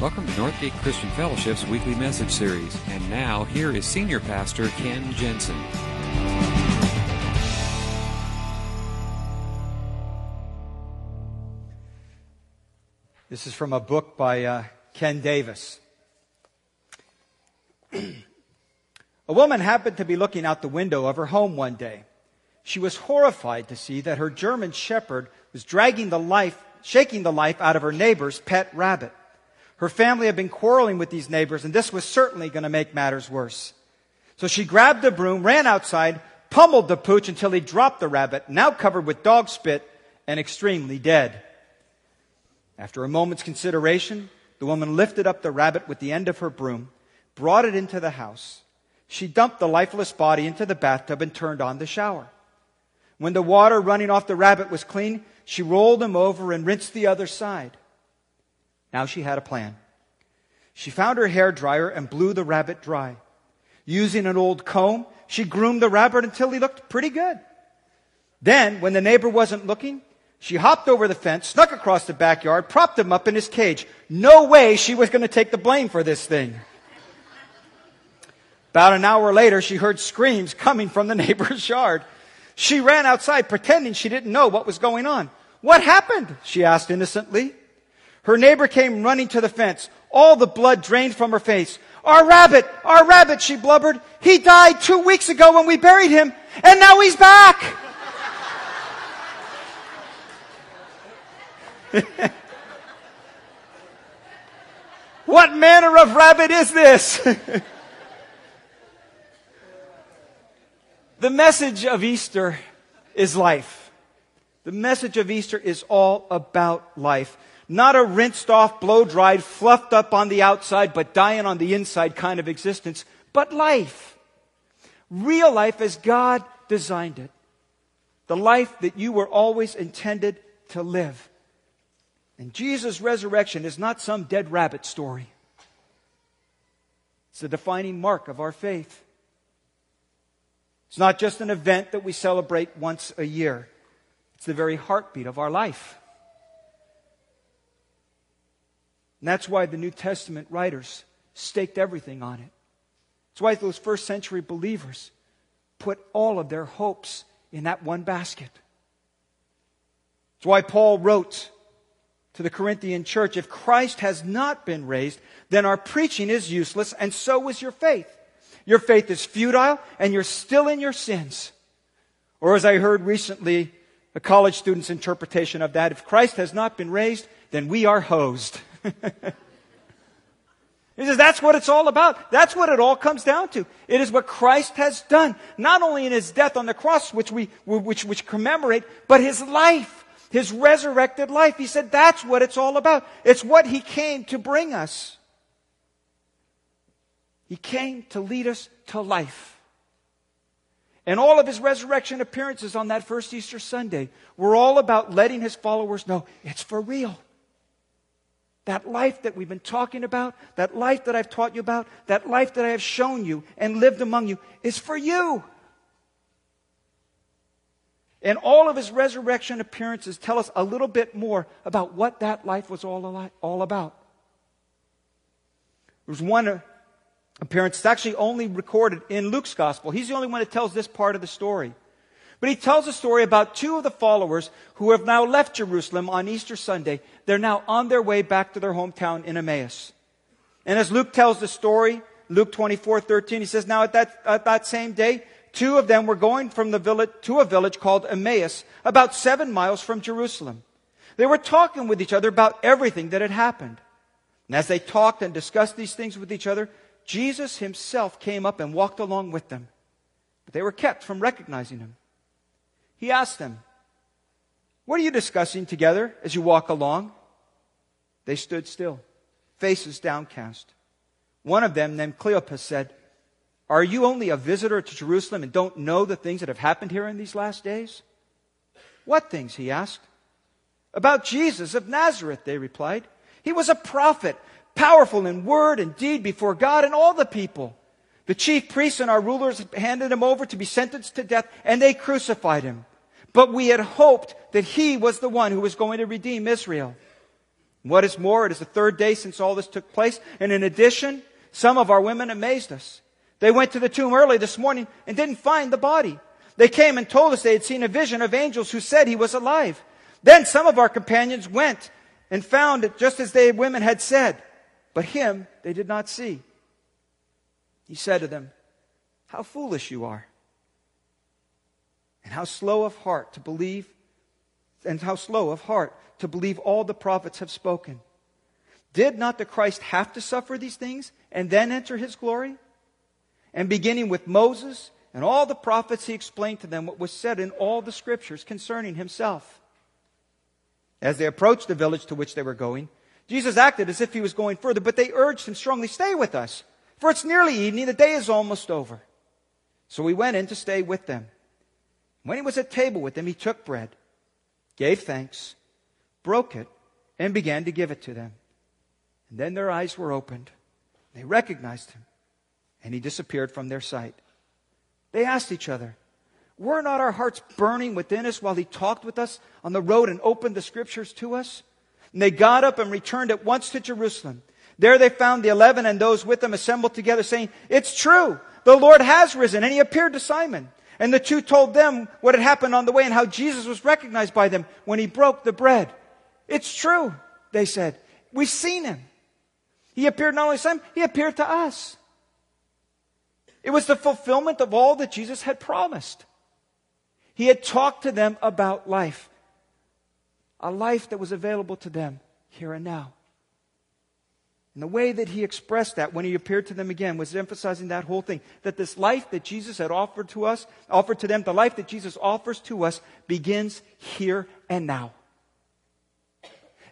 Welcome to Northgate Christian Fellowship's weekly message series. And now, here is Senior Pastor Ken Jensen. This is from a book by uh, Ken Davis. a woman happened to be looking out the window of her home one day. She was horrified to see that her German shepherd was dragging the life, shaking the life out of her neighbor's pet rabbit. Her family had been quarreling with these neighbors, and this was certainly going to make matters worse. So she grabbed a broom, ran outside, pummeled the pooch until he dropped the rabbit, now covered with dog spit and extremely dead. After a moment's consideration, the woman lifted up the rabbit with the end of her broom, brought it into the house. She dumped the lifeless body into the bathtub and turned on the shower. When the water running off the rabbit was clean, she rolled him over and rinsed the other side. Now she had a plan. She found her hair dryer and blew the rabbit dry. Using an old comb, she groomed the rabbit until he looked pretty good. Then, when the neighbor wasn't looking, she hopped over the fence, snuck across the backyard, propped him up in his cage. No way she was going to take the blame for this thing. About an hour later, she heard screams coming from the neighbor's yard. She ran outside pretending she didn't know what was going on. What happened? She asked innocently. Her neighbor came running to the fence. All the blood drained from her face. Our rabbit, our rabbit, she blubbered. He died two weeks ago when we buried him, and now he's back. what manner of rabbit is this? the message of Easter is life. The message of Easter is all about life. Not a rinsed off, blow dried, fluffed up on the outside, but dying on the inside kind of existence, but life. Real life as God designed it. The life that you were always intended to live. And Jesus' resurrection is not some dead rabbit story. It's the defining mark of our faith. It's not just an event that we celebrate once a year. It's the very heartbeat of our life. And that's why the New Testament writers staked everything on it. It's why those first century believers put all of their hopes in that one basket. It's why Paul wrote to the Corinthian church if Christ has not been raised, then our preaching is useless, and so is your faith. Your faith is futile, and you're still in your sins. Or, as I heard recently, a college student's interpretation of that if Christ has not been raised, then we are hosed. he says that's what it's all about. That's what it all comes down to. It is what Christ has done, not only in his death on the cross, which we which, which commemorate, but his life, his resurrected life. He said that's what it's all about. It's what he came to bring us. He came to lead us to life. And all of his resurrection appearances on that first Easter Sunday were all about letting his followers know it's for real. That life that we've been talking about, that life that I've taught you about, that life that I have shown you and lived among you is for you. And all of his resurrection appearances tell us a little bit more about what that life was all, all about. There's one uh, appearance that's actually only recorded in Luke's gospel. He's the only one that tells this part of the story. But he tells a story about two of the followers who have now left Jerusalem on Easter Sunday. They're now on their way back to their hometown in Emmaus. And as Luke tells the story, Luke 24, 13, he says, Now at that, at that same day, two of them were going from the village to a village called Emmaus, about seven miles from Jerusalem. They were talking with each other about everything that had happened. And as they talked and discussed these things with each other, Jesus himself came up and walked along with them. But they were kept from recognizing him. He asked them, What are you discussing together as you walk along? They stood still, faces downcast. One of them, named Cleopas, said, Are you only a visitor to Jerusalem and don't know the things that have happened here in these last days? What things? he asked. About Jesus of Nazareth, they replied. He was a prophet, powerful in word and deed before God and all the people. The chief priests and our rulers handed him over to be sentenced to death, and they crucified him. But we had hoped that he was the one who was going to redeem Israel. What is more, it is the third day since all this took place. And in addition, some of our women amazed us. They went to the tomb early this morning and didn't find the body. They came and told us they had seen a vision of angels who said he was alive. Then some of our companions went and found it just as the women had said, but him they did not see. He said to them, How foolish you are, and how slow of heart to believe, and how slow of heart to believe all the prophets have spoken. Did not the Christ have to suffer these things and then enter his glory? And beginning with Moses and all the prophets, he explained to them what was said in all the scriptures concerning himself. As they approached the village to which they were going, Jesus acted as if he was going further, but they urged him strongly, Stay with us, for it's nearly evening, the day is almost over. So he went in to stay with them. When he was at table with them, he took bread, gave thanks, broke it, and began to give it to them. And then their eyes were opened. They recognized him, and he disappeared from their sight. They asked each other, Were not our hearts burning within us while he talked with us on the road and opened the scriptures to us? And they got up and returned at once to Jerusalem. There they found the eleven and those with them assembled together, saying, It's true, the Lord has risen. And he appeared to Simon. And the two told them what had happened on the way and how Jesus was recognized by them when he broke the bread. It's true, they said. We've seen him. He appeared not only to Simon, he appeared to us. It was the fulfillment of all that Jesus had promised. He had talked to them about life, a life that was available to them here and now. And the way that he expressed that when he appeared to them again was emphasizing that whole thing that this life that Jesus had offered to us, offered to them, the life that Jesus offers to us begins here and now.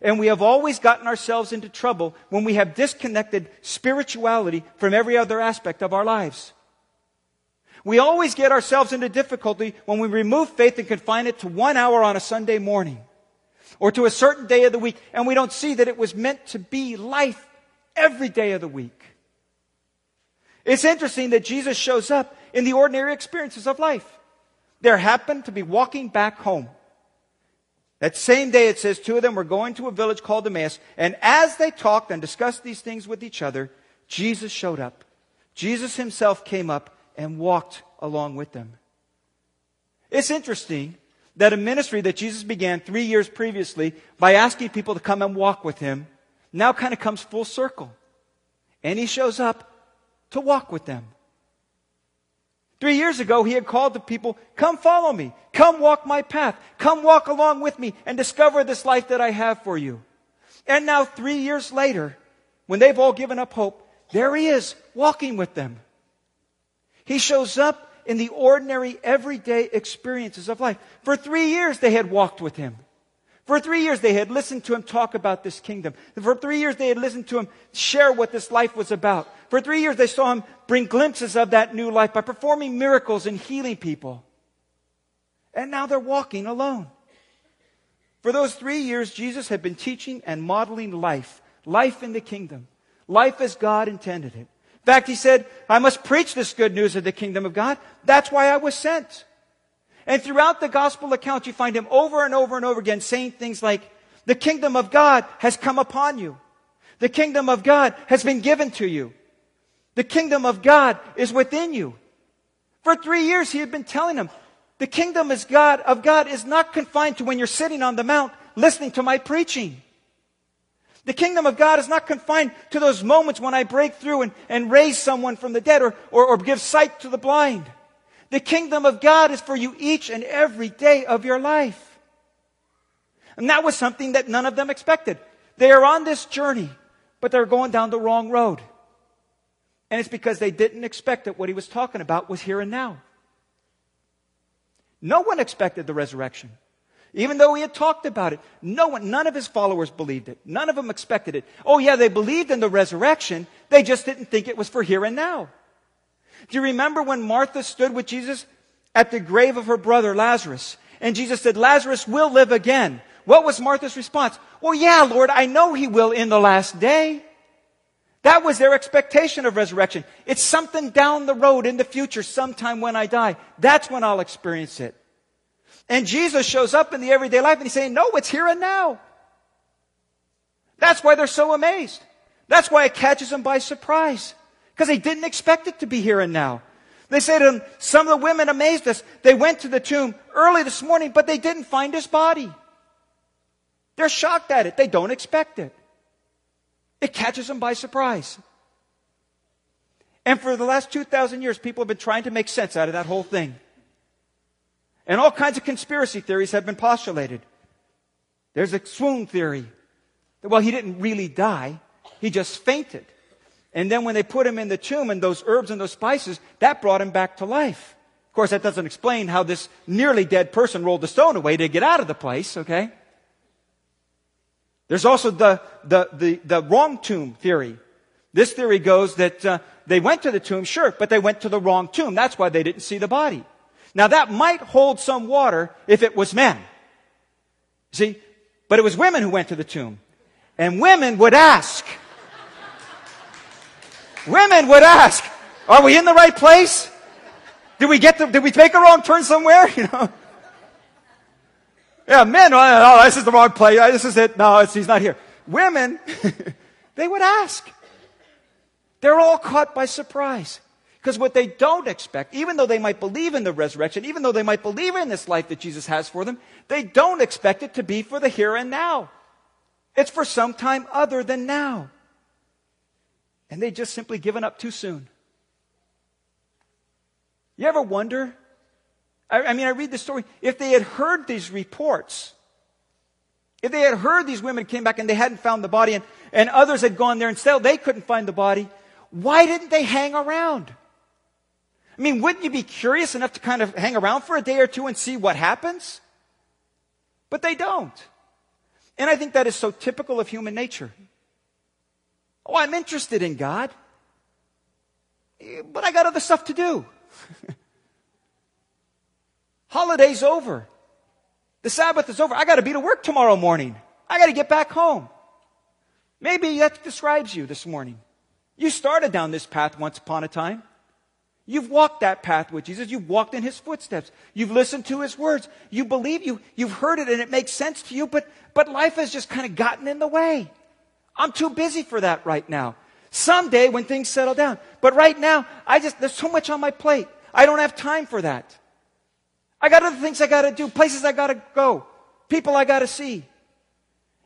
And we have always gotten ourselves into trouble when we have disconnected spirituality from every other aspect of our lives. We always get ourselves into difficulty when we remove faith and confine it to one hour on a Sunday morning or to a certain day of the week, and we don't see that it was meant to be life every day of the week. It's interesting that Jesus shows up in the ordinary experiences of life. There happened to be walking back home. That same day, it says two of them were going to a village called Emmaus, and as they talked and discussed these things with each other, Jesus showed up. Jesus himself came up and walked along with them. It's interesting that a ministry that Jesus began three years previously by asking people to come and walk with him now kind of comes full circle. And he shows up to walk with them. Three years ago, he had called the people, Come follow me. Come walk my path. Come walk along with me and discover this life that I have for you. And now, three years later, when they've all given up hope, there he is walking with them. He shows up in the ordinary, everyday experiences of life. For three years, they had walked with him. For three years, they had listened to him talk about this kingdom. For three years, they had listened to him share what this life was about. For three years, they saw him bring glimpses of that new life by performing miracles and healing people. And now they're walking alone. For those three years, Jesus had been teaching and modeling life, life in the kingdom, life as God intended it. In fact, he said, I must preach this good news of the kingdom of God. That's why I was sent. And throughout the gospel account, you find him over and over and over again saying things like, the kingdom of God has come upon you. The kingdom of God has been given to you. The kingdom of God is within you. For three years, he had been telling them, the kingdom is God, of God is not confined to when you're sitting on the mount listening to my preaching. The kingdom of God is not confined to those moments when I break through and, and raise someone from the dead or, or, or give sight to the blind. The kingdom of God is for you each and every day of your life. And that was something that none of them expected. They are on this journey, but they're going down the wrong road. And it's because they didn't expect that what he was talking about was here and now. No one expected the resurrection. Even though he had talked about it, no one, none of his followers believed it. None of them expected it. Oh yeah, they believed in the resurrection. They just didn't think it was for here and now. Do you remember when Martha stood with Jesus at the grave of her brother Lazarus? And Jesus said, Lazarus will live again. What was Martha's response? Well, yeah, Lord, I know he will in the last day. That was their expectation of resurrection. It's something down the road in the future, sometime when I die. That's when I'll experience it. And Jesus shows up in the everyday life and he's saying, no, it's here and now. That's why they're so amazed. That's why it catches them by surprise. Because they didn't expect it to be here and now. They say to some of the women amazed us. They went to the tomb early this morning, but they didn't find his body. They're shocked at it. They don't expect it. It catches them by surprise. And for the last 2,000 years, people have been trying to make sense out of that whole thing. And all kinds of conspiracy theories have been postulated. There's a swoon theory. That, well, he didn't really die. He just fainted. And then when they put him in the tomb and those herbs and those spices, that brought him back to life. Of course, that doesn't explain how this nearly dead person rolled the stone away to get out of the place, okay? There's also the, the, the, the wrong tomb theory. This theory goes that uh, they went to the tomb, sure, but they went to the wrong tomb. That's why they didn't see the body. Now that might hold some water if it was men. See? But it was women who went to the tomb. And women would ask. Women would ask, are we in the right place? Did we get the, did we take a wrong turn somewhere? You know? Yeah, men, oh, oh, this is the wrong place. Oh, this is it. No, he's not here. Women, they would ask. They're all caught by surprise. Because what they don't expect, even though they might believe in the resurrection, even though they might believe in this life that Jesus has for them, they don't expect it to be for the here and now. It's for some time other than now. And they just simply given up too soon. You ever wonder? I, I mean, I read the story. If they had heard these reports, if they had heard these women came back and they hadn't found the body and, and others had gone there and still they couldn't find the body, why didn't they hang around? I mean, wouldn't you be curious enough to kind of hang around for a day or two and see what happens? But they don't. And I think that is so typical of human nature. Oh, I'm interested in God, but I got other stuff to do. Holiday's over. The Sabbath is over. I got to be to work tomorrow morning. I got to get back home. Maybe that describes you this morning. You started down this path once upon a time. You've walked that path with Jesus. You've walked in his footsteps. You've listened to his words. You believe you, you've heard it and it makes sense to you, but, but life has just kind of gotten in the way. I'm too busy for that right now. Someday when things settle down. But right now, I just, there's so much on my plate. I don't have time for that. I got other things I got to do, places I got to go, people I got to see.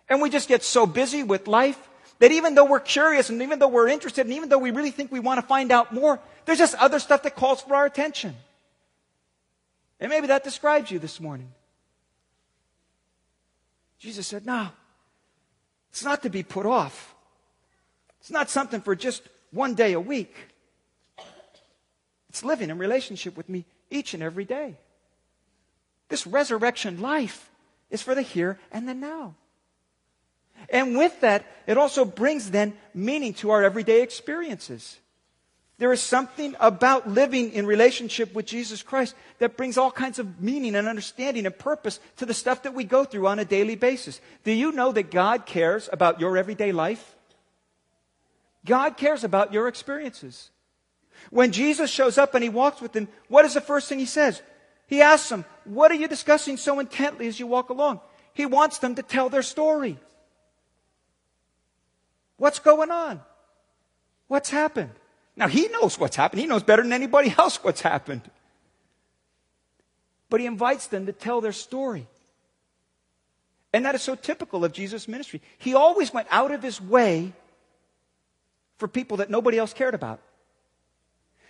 And we just get so busy with life that even though we're curious and even though we're interested and even though we really think we want to find out more, there's just other stuff that calls for our attention. And maybe that describes you this morning. Jesus said, No, it's not to be put off. It's not something for just one day a week. It's living in relationship with me each and every day. This resurrection life is for the here and the now. And with that, it also brings then meaning to our everyday experiences. There is something about living in relationship with Jesus Christ that brings all kinds of meaning and understanding and purpose to the stuff that we go through on a daily basis. Do you know that God cares about your everyday life? God cares about your experiences. When Jesus shows up and he walks with them, what is the first thing he says? He asks them, What are you discussing so intently as you walk along? He wants them to tell their story. What's going on? What's happened? Now, he knows what's happened. He knows better than anybody else what's happened. But he invites them to tell their story. And that is so typical of Jesus' ministry. He always went out of his way for people that nobody else cared about.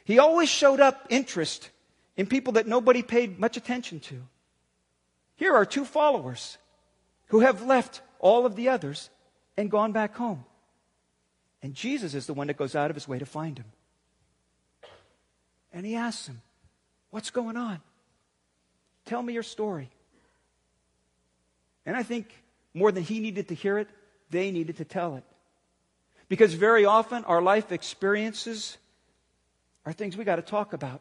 He always showed up interest in people that nobody paid much attention to. Here are two followers who have left all of the others and gone back home. And Jesus is the one that goes out of his way to find him. And he asks him, What's going on? Tell me your story. And I think more than he needed to hear it, they needed to tell it. Because very often our life experiences are things we got to talk about.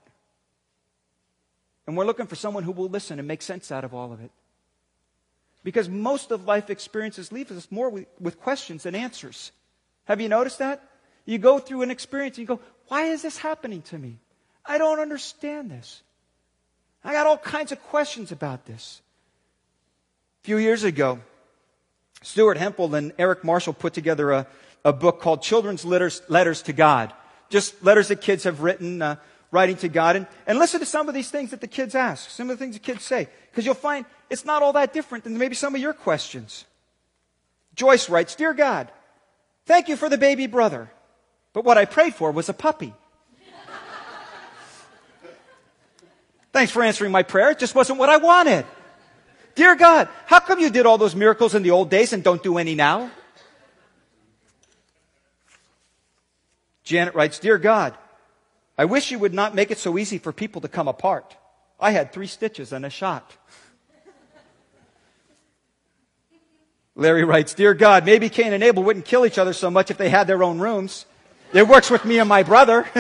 And we're looking for someone who will listen and make sense out of all of it. Because most of life experiences leave us more with, questions than answers. Have you noticed that? You go through an experience and you go, why is this happening to me? I don't understand this. I got all kinds of questions about this. A few years ago, Stuart Hample and Eric Marshall put together a, a book called Children's Letters, Letters to God. Just letters that kids have written, uh, writing to God. And, and listen to some of these things that the kids ask, some of the things the kids say, because you'll find it's not all that different than maybe some of your questions. Joyce writes, Dear God, thank you for the baby brother, but what I prayed for was a puppy. Thanks for answering my prayer. It just wasn't what I wanted. Dear God, how come you did all those miracles in the old days and don't do any now? Janet writes, Dear God, I wish you would not make it so easy for people to come apart. I had three stitches and a shot. Larry writes, Dear God, maybe Cain and Abel wouldn't kill each other so much if they had their own rooms. It works with me and my brother.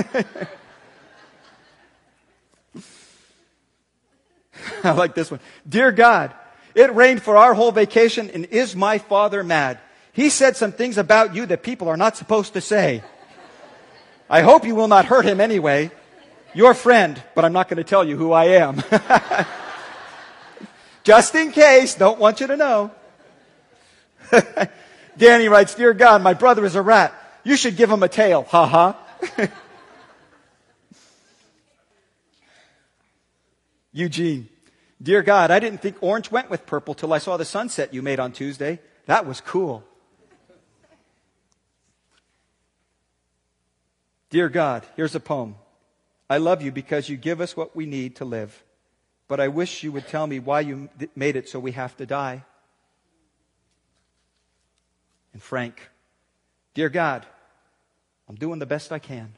I like this one. Dear God, it rained for our whole vacation and is my father mad? He said some things about you that people are not supposed to say. I hope you will not hurt him anyway. Your friend, but I'm not going to tell you who I am. Just in case, don't want you to know. Danny writes, Dear God, my brother is a rat. You should give him a tail. Ha ha. Eugene, Dear God, I didn't think orange went with purple till I saw the sunset you made on Tuesday. That was cool. Dear God, here's a poem. I love you because you give us what we need to live. But I wish you would tell me why you made it so we have to die. And Frank, Dear God, I'm doing the best I can.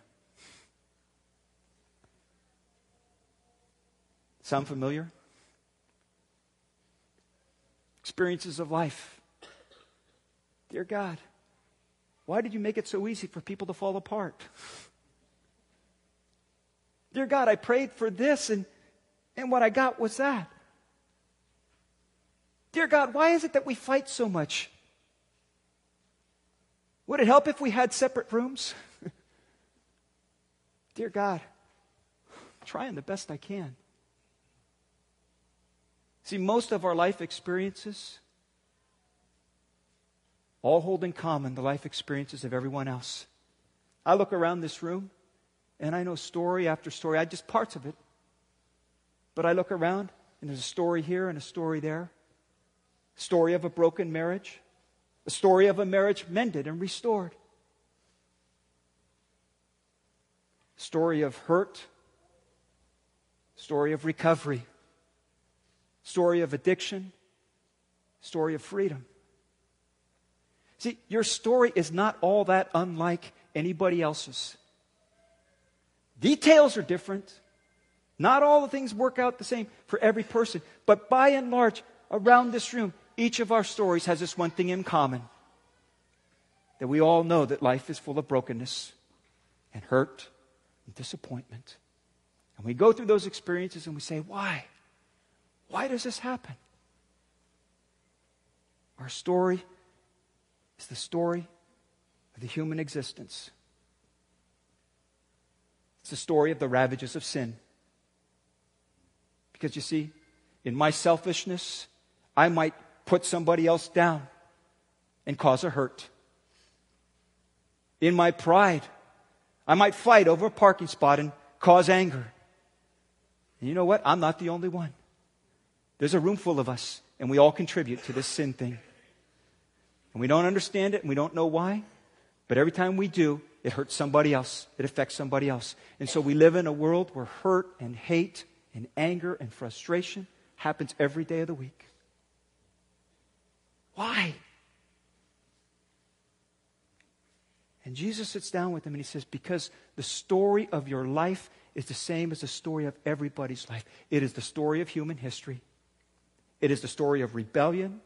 Sound familiar? experiences of life. Dear God, why did you make it so easy for people to fall apart? Dear God, I prayed for this and, and what I got was that. Dear God, why is it that we fight so much? Would it help if we had separate rooms? Dear God, I'm trying the best I can. See, most of our life experiences all hold in common the life experiences of everyone else. I look around this room and I know story after story, I just parts of it. But I look around and there's a story here and a story there. Story of a broken marriage, a story of a marriage mended and restored. Story of hurt, story of recovery story of addiction, story of freedom. See, your story is not all that unlike anybody else's. Details are different. Not all the things work out the same for every person, but by and large, around this room, each of our stories has this one thing in common that we all know that life is full of brokenness and hurt and disappointment. And we go through those experiences and we say, Why? Why does this happen? Our story is the story of the human existence. It's the story of the ravages of sin. Because you see, in my selfishness, I might put somebody else down and cause a hurt. In my pride, I might fight over a parking spot and cause anger. And you know what? I'm not the only one. There's a room full of us, and we all contribute to this sin thing. And we don't understand it, and we don't know why, but every time we do, it hurts somebody else. It affects somebody else. And so we live in a world where hurt and hate and anger and frustration happens every day of the week. Why? And Jesus sits down with him and he says, Because the story of your life is the same as the story of everybody's life. It is the story of human history. It is the story of rebellion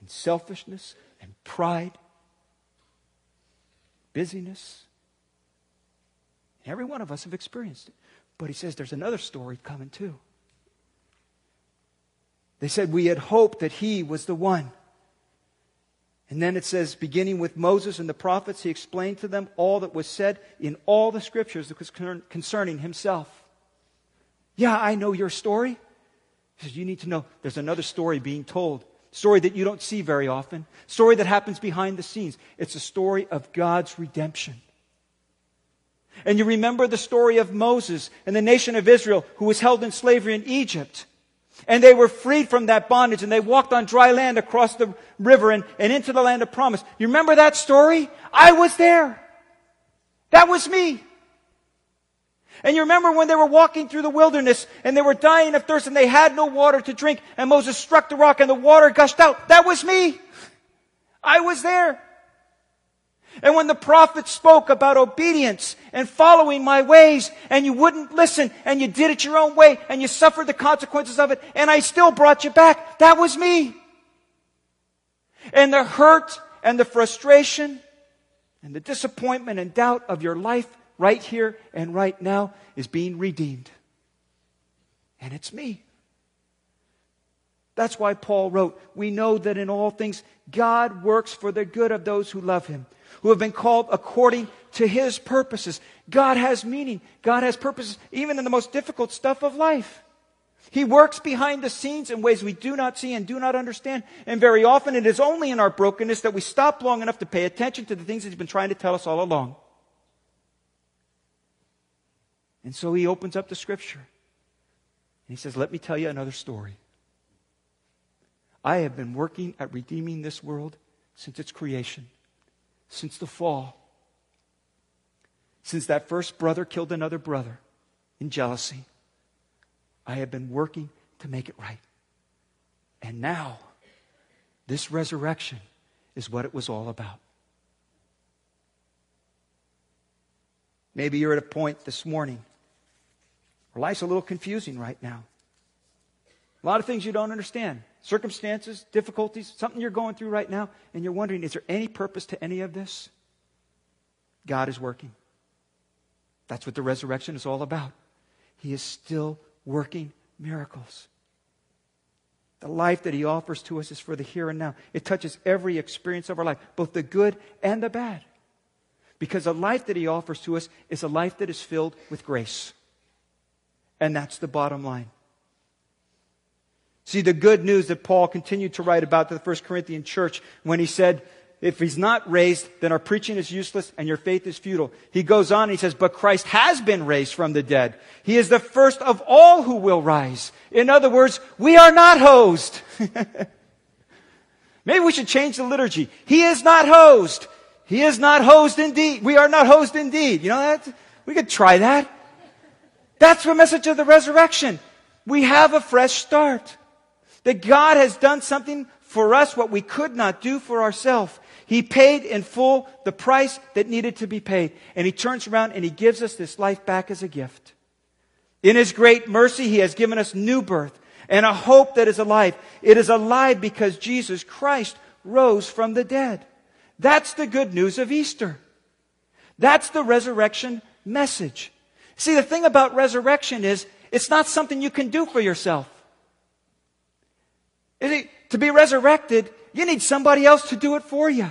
and selfishness and pride, busyness. Every one of us have experienced it. But he says there's another story coming too. They said we had hoped that he was the one. And then it says, beginning with Moses and the prophets, he explained to them all that was said in all the scriptures concerning himself. Yeah, I know your story. He says, You need to know there's another story being told. story that you don't see very often, story that happens behind the scenes. It's a story of God's redemption. And you remember the story of Moses and the nation of Israel who was held in slavery in Egypt. And they were freed from that bondage and they walked on dry land across the river and, and into the land of promise. You remember that story? I was there. That was me. And you remember when they were walking through the wilderness and they were dying of thirst and they had no water to drink and Moses struck the rock and the water gushed out. That was me. I was there. And when the prophet spoke about obedience and following my ways and you wouldn't listen and you did it your own way and you suffered the consequences of it and I still brought you back, that was me. And the hurt and the frustration and the disappointment and doubt of your life right here and right now is being redeemed. And it's me. That's why Paul wrote, We know that in all things God works for the good of those who love him, who have been called according to his purposes. God has meaning, God has purposes, even in the most difficult stuff of life. He works behind the scenes in ways we do not see and do not understand. And very often it is only in our brokenness that we stop long enough to pay attention to the things He's been trying to tell us all along. And so He opens up the scripture. And He says, Let me tell you another story. I have been working at redeeming this world since its creation, since the fall, since that first brother killed another brother in jealousy. I have been working to make it right. And now, this resurrection is what it was all about. Maybe you're at a point this morning where life's a little confusing right now. A lot of things you don't understand circumstances, difficulties, something you're going through right now, and you're wondering, is there any purpose to any of this? God is working. That's what the resurrection is all about. He is still working miracles. The life that He offers to us is for the here and now. It touches every experience of our life, both the good and the bad. Because the life that He offers to us is a life that is filled with grace. And that's the bottom line. See, the good news that Paul continued to write about to the First Corinthian church when he said, if he's not raised, then our preaching is useless and your faith is futile. He goes on and he says, but Christ has been raised from the dead. He is the first of all who will rise. In other words, we are not hosed. Maybe we should change the liturgy. He is not hosed. He is not hosed indeed. We are not hosed indeed. You know that? We could try that. That's the message of the resurrection. We have a fresh start. That God has done something for us what we could not do for ourselves. He paid in full the price that needed to be paid. And he turns around and he gives us this life back as a gift. In his great mercy, he has given us new birth and a hope that is alive. It is alive because Jesus Christ rose from the dead. That's the good news of Easter. That's the resurrection message. See, the thing about resurrection is it's not something you can do for yourself. To be resurrected, you need somebody else to do it for you.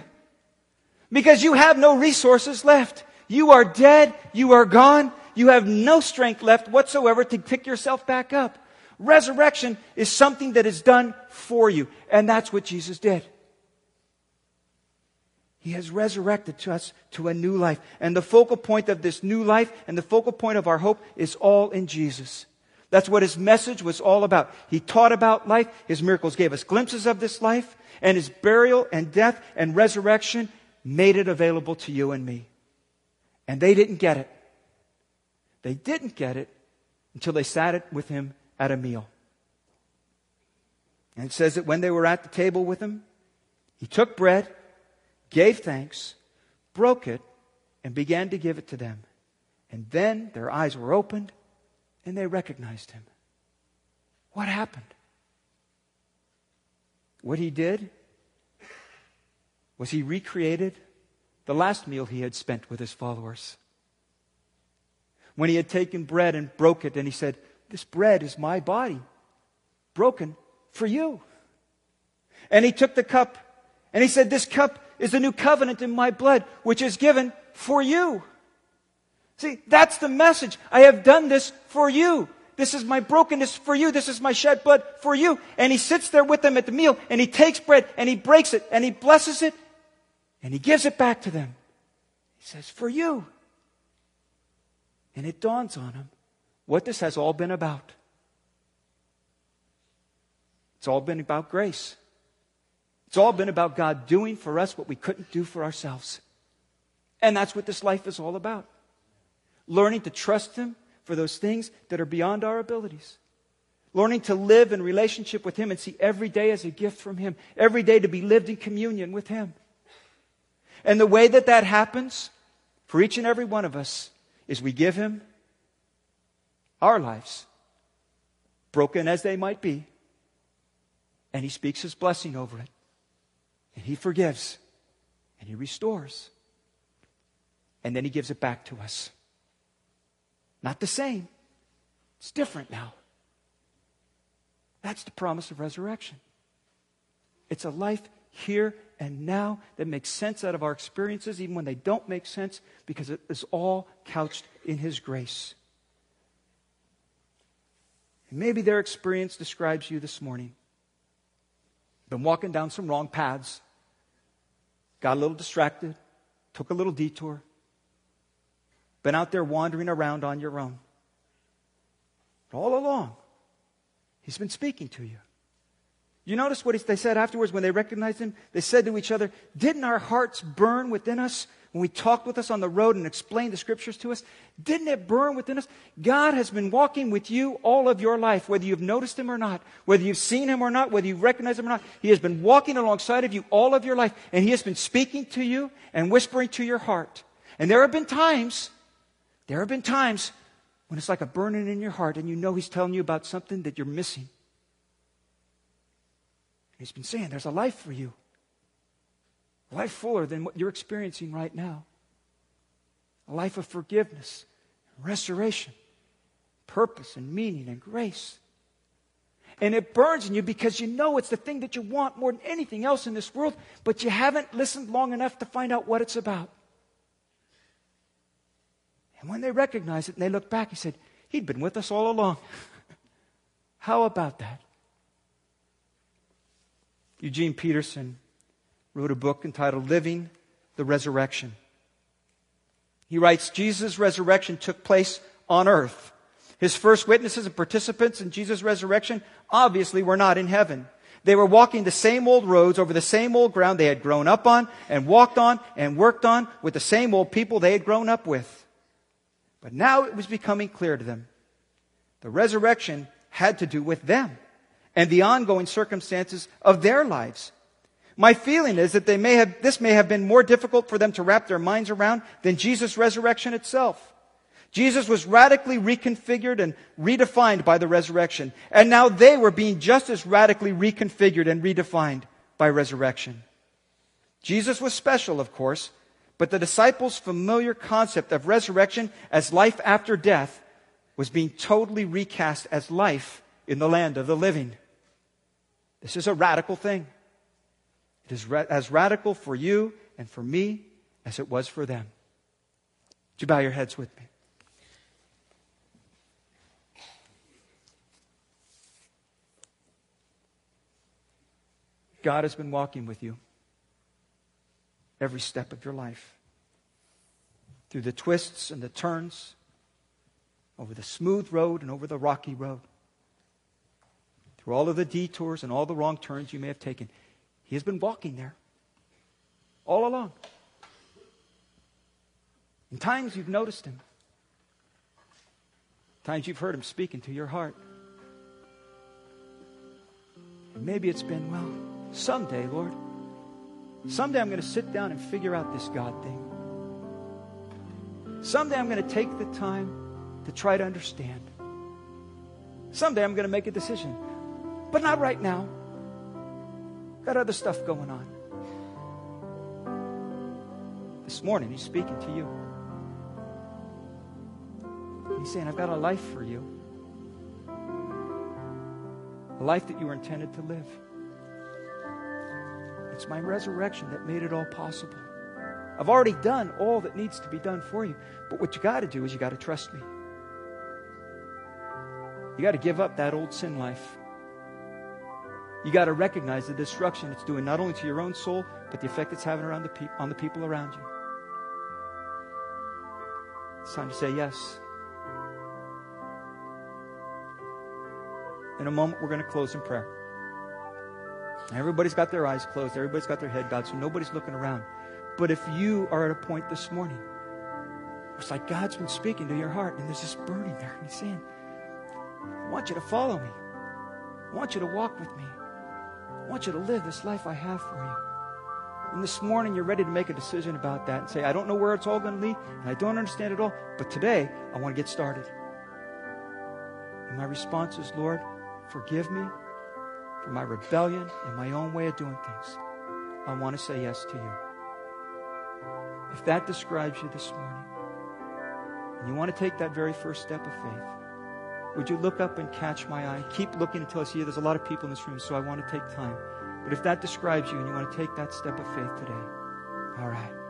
Because you have no resources left. You are dead. You are gone. You have no strength left whatsoever to pick yourself back up. Resurrection is something that is done for you. And that's what Jesus did. He has resurrected to us to a new life. And the focal point of this new life and the focal point of our hope is all in Jesus. That's what his message was all about. He taught about life. His miracles gave us glimpses of this life. And his burial and death and resurrection made it available to you and me. And they didn't get it. They didn't get it until they sat it with him at a meal. And it says that when they were at the table with him, he took bread, gave thanks, broke it, and began to give it to them. And then their eyes were opened and they recognized him. What happened? What he did was he recreated the last meal he had spent with his followers. When he had taken bread and broke it, and he said, This bread is my body, broken for you. And he took the cup, and he said, This cup is the new covenant in my blood, which is given for you. See, that's the message. I have done this for you. This is my brokenness for you. This is my shed blood for you. And he sits there with them at the meal and he takes bread and he breaks it and he blesses it and he gives it back to them. He says, For you. And it dawns on him what this has all been about. It's all been about grace. It's all been about God doing for us what we couldn't do for ourselves. And that's what this life is all about. Learning to trust Him for those things that are beyond our abilities. Learning to live in relationship with Him and see every day as a gift from Him. Every day to be lived in communion with Him. And the way that that happens for each and every one of us is we give Him our lives, broken as they might be, and He speaks His blessing over it. And He forgives, and He restores, and then He gives it back to us. Not the same, it's different now. That's the promise of resurrection. It's a life here and now that makes sense out of our experiences, even when they don't make sense, because it is all couched in His grace. And maybe their experience describes you this morning. Been walking down some wrong paths, got a little distracted, took a little detour, been out there wandering around on your own. But all along, He's been speaking to you. You notice what they said afterwards when they recognized him? They said to each other, Didn't our hearts burn within us when we talked with us on the road and explained the scriptures to us? Didn't it burn within us? God has been walking with you all of your life, whether you've noticed him or not, whether you've seen him or not, whether you recognize him or not. He has been walking alongside of you all of your life, and he has been speaking to you and whispering to your heart. And there have been times, there have been times when it's like a burning in your heart, and you know he's telling you about something that you're missing. He's been saying there's a life for you, a life fuller than what you're experiencing right now, a life of forgiveness, restoration, purpose, and meaning and grace. And it burns in you because you know it's the thing that you want more than anything else in this world, but you haven't listened long enough to find out what it's about. And when they recognized it and they looked back, he said, He'd been with us all along. How about that? Eugene Peterson wrote a book entitled Living the Resurrection. He writes Jesus' resurrection took place on earth. His first witnesses and participants in Jesus' resurrection obviously were not in heaven. They were walking the same old roads over the same old ground they had grown up on and walked on and worked on with the same old people they had grown up with. But now it was becoming clear to them. The resurrection had to do with them and the ongoing circumstances of their lives. My feeling is that they may have, this may have been more difficult for them to wrap their minds around than Jesus' resurrection itself. Jesus was radically reconfigured and redefined by the resurrection, and now they were being just as radically reconfigured and redefined by resurrection. Jesus was special, of course, but the disciples' familiar concept of resurrection as life after death was being totally recast as life in the land of the living. This is a radical thing. It is ra- as radical for you and for me as it was for them. Would you bow your heads with me? God has been walking with you every step of your life. Through the twists and the turns, over the smooth road and over the rocky road through all of the detours and all the wrong turns you may have taken, He has been walking there all along. In times you've noticed Him, times you've heard Him speaking to your heart. And maybe it's been, well, someday, Lord, someday I'm going to sit down and figure out this God thing. Someday I'm going to take the time to try to understand. Someday I'm going to make a decision but not right now. Got other stuff going on. This morning, he's speaking to you. He's saying, I've got a life for you. A life that you were intended to live. It's my resurrection that made it all possible. I've already done all that needs to be done for you. But what you got to do is you got to trust me. You got to give up that old sin life. You got to recognize the destruction it's doing not only to your own soul, but the effect it's having around the pe- on the people around you. It's time to say yes. In a moment, we're going to close in prayer. Everybody's got their eyes closed. Everybody's got their head bowed, so nobody's looking around. But if you are at a point this morning, it's like God's been speaking to your heart, and there's this burning there, and He's saying, I want you to follow me. I want you to walk with me. I want you to live this life I have for you. And this morning, you're ready to make a decision about that and say, I don't know where it's all going to lead, and I don't understand it all, but today, I want to get started. And my response is, Lord, forgive me for my rebellion and my own way of doing things. I want to say yes to you. If that describes you this morning, and you want to take that very first step of faith, would you look up and catch my eye? Keep looking until I see you. There's a lot of people in this room, so I want to take time. But if that describes you and you want to take that step of faith today, all right.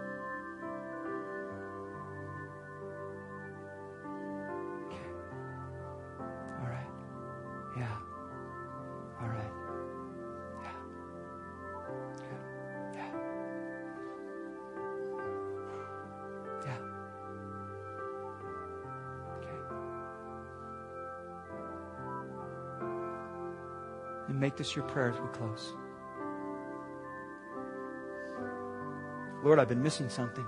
And make this your prayer as we close. Lord, I've been missing something.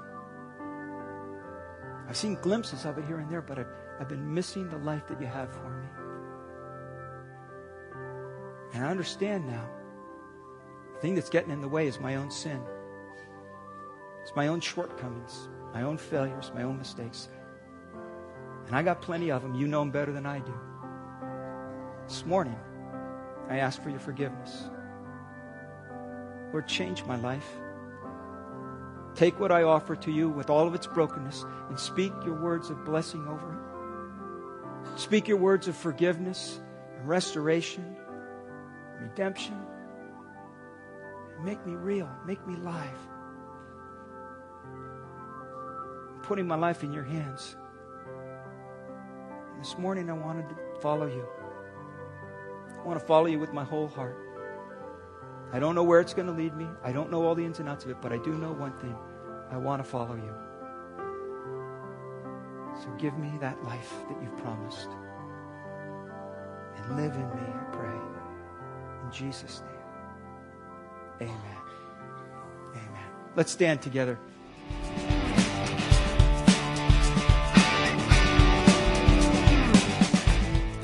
I've seen glimpses of it here and there, but I've, I've been missing the life that you have for me. And I understand now. The thing that's getting in the way is my own sin. It's my own shortcomings, my own failures, my own mistakes. And I got plenty of them. You know them better than I do. This morning, I ask for your forgiveness. Lord, change my life. Take what I offer to you with all of its brokenness and speak your words of blessing over it. Speak your words of forgiveness and restoration, redemption. Make me real. Make me live. I'm putting my life in your hands. And this morning I wanted to follow you. I want to follow you with my whole heart. I don't know where it's going to lead me. I don't know all the ins and outs of it, but I do know one thing. I want to follow you. So give me that life that you've promised. And live in me, I pray. In Jesus' name. Amen. Amen. Let's stand together.